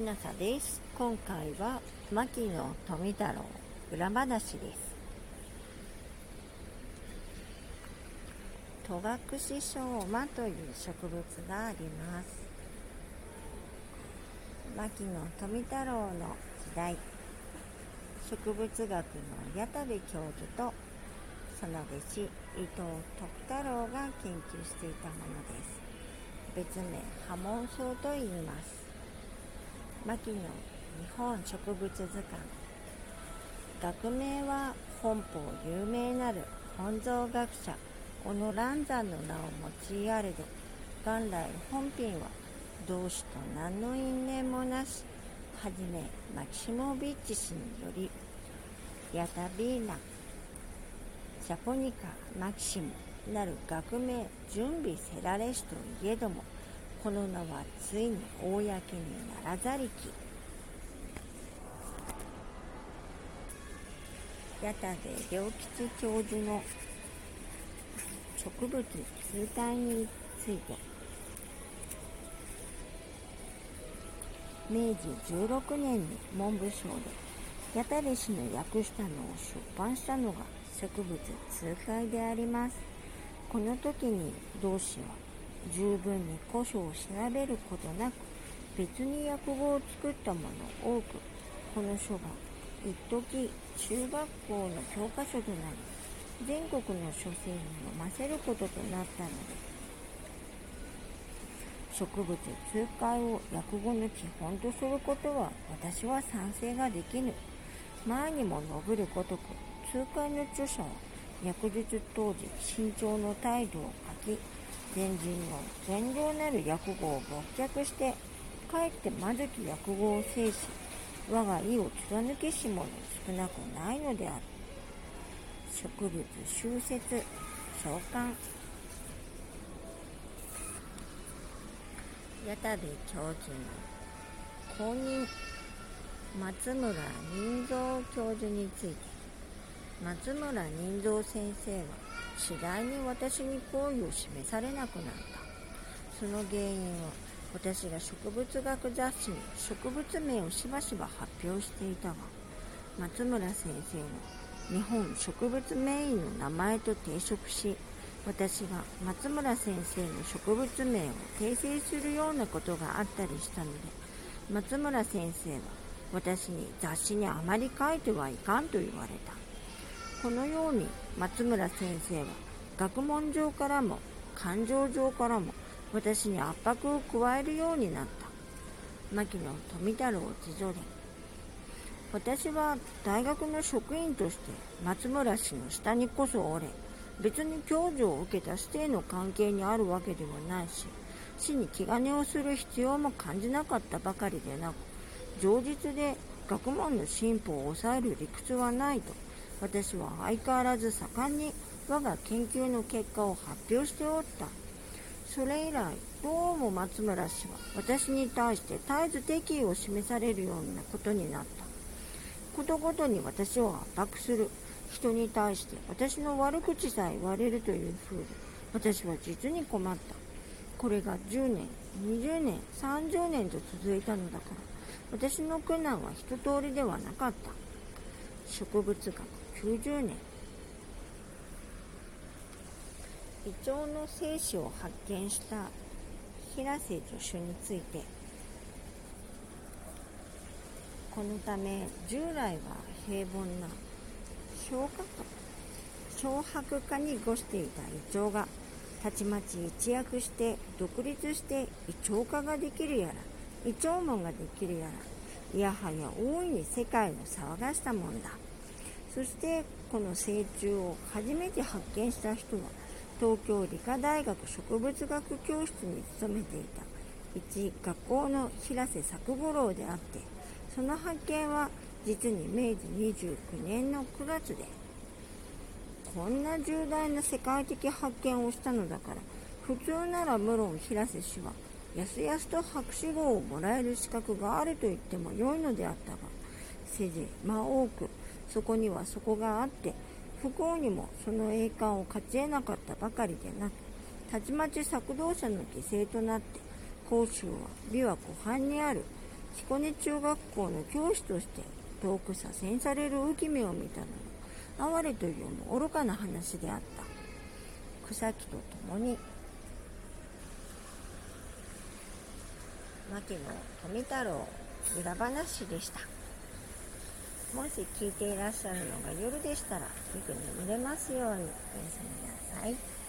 ひなさです。今回は牧野富太郎裏話です。戸隠しょうまという植物があります。牧野富太郎の時代植物学の矢田部教授とその弟子伊藤徳太郎が研究していたものです。別名波紋草と言います。牧野日本植物図鑑学名は本邦有名なる本草学者小野蘭山の名を用いあれど元来本品は同種と何の因縁もなしはじめマキシモビッチ氏によりヤタビーナジャポニカマキシムなる学名準備せられしといえどもこの名はついに公にならざりき。矢田部良吉教授の植物通体について。明治16年に文部省で矢田部氏の訳したのを出版したのが植物通会であります。この時に同志は十分に古書を調べることなく別に訳語を作ったもの多く。この書が一時中学校の教科書となり全国の書生に読ませることとなったのです植物通会を訳語の基本とすることは私は賛成ができぬ。前にも述べるごとく通会の著者は訳術当時慎重の態度を書き前人の善良なる訳語を没却してかえってまずき訳語を制し我が意を貫きし者少なくないのである。植物修説召喚。矢田部教授の公認松村人蔵教授について。松村人蔵先生は次第に私に好意を示されなくなった。その原因は私が植物学雑誌に植物名をしばしば発表していたが松村先生の日本植物名医の名前と抵触し私が松村先生の植物名を訂正するようなことがあったりしたので松村先生は私に雑誌にあまり書いてはいかんと言われた。このように松村先生は学問上からも感情上からも私に圧迫を加えるようになった。牧野富太郎自助伝私は大学の職員として松村氏の下にこそおれ別に教授を受けた指定の関係にあるわけではないし死に気兼ねをする必要も感じなかったばかりでなく常実で学問の進歩を抑える理屈はないと私は相変わらず盛んに我が研究の結果を発表しておった。それ以来どうも松村氏は私に対して絶えず敵意を示されるようなことになった。ことごとに私を圧迫する。人に対して私の悪口さえ言われるという風で私は実に困った。これが10年20年30年と続いたのだから私の苦難は一通りではなかった。植物学90年。イチョウの精子を発見した平瀬助手について。このため従来は平凡な消化漂白化にごしていた胃腸がたちまち一躍して独立して胃腸化ができるやら胃腸門ができるやらいやはや大いに世界を騒がしたもんだ。そしてこの成虫を初めて発見した人は東京理科大学植物学教室に勤めていた。一学校の平瀬作五郎であってその発見は実に明治29年の9月でこんな重大な世界的発見をしたのだから普通なら無論平瀬氏はやすやすと博士号をもらえる資格があると言っても良いのであったがせいぜいま多くそこにはそこがあって不幸にもその栄冠を勝ち得なかったばかりでなくたちまち作動者の犠牲となって甲州は琵琶湖畔にある彦根中学校の教師として遠く左遷される浮目を見たのは哀れというも愚かな話であった。草木と共に牧野富太郎裏話でした。もし聞いていらっしゃるのが夜でしたらよく眠れますようにおやすみなさい。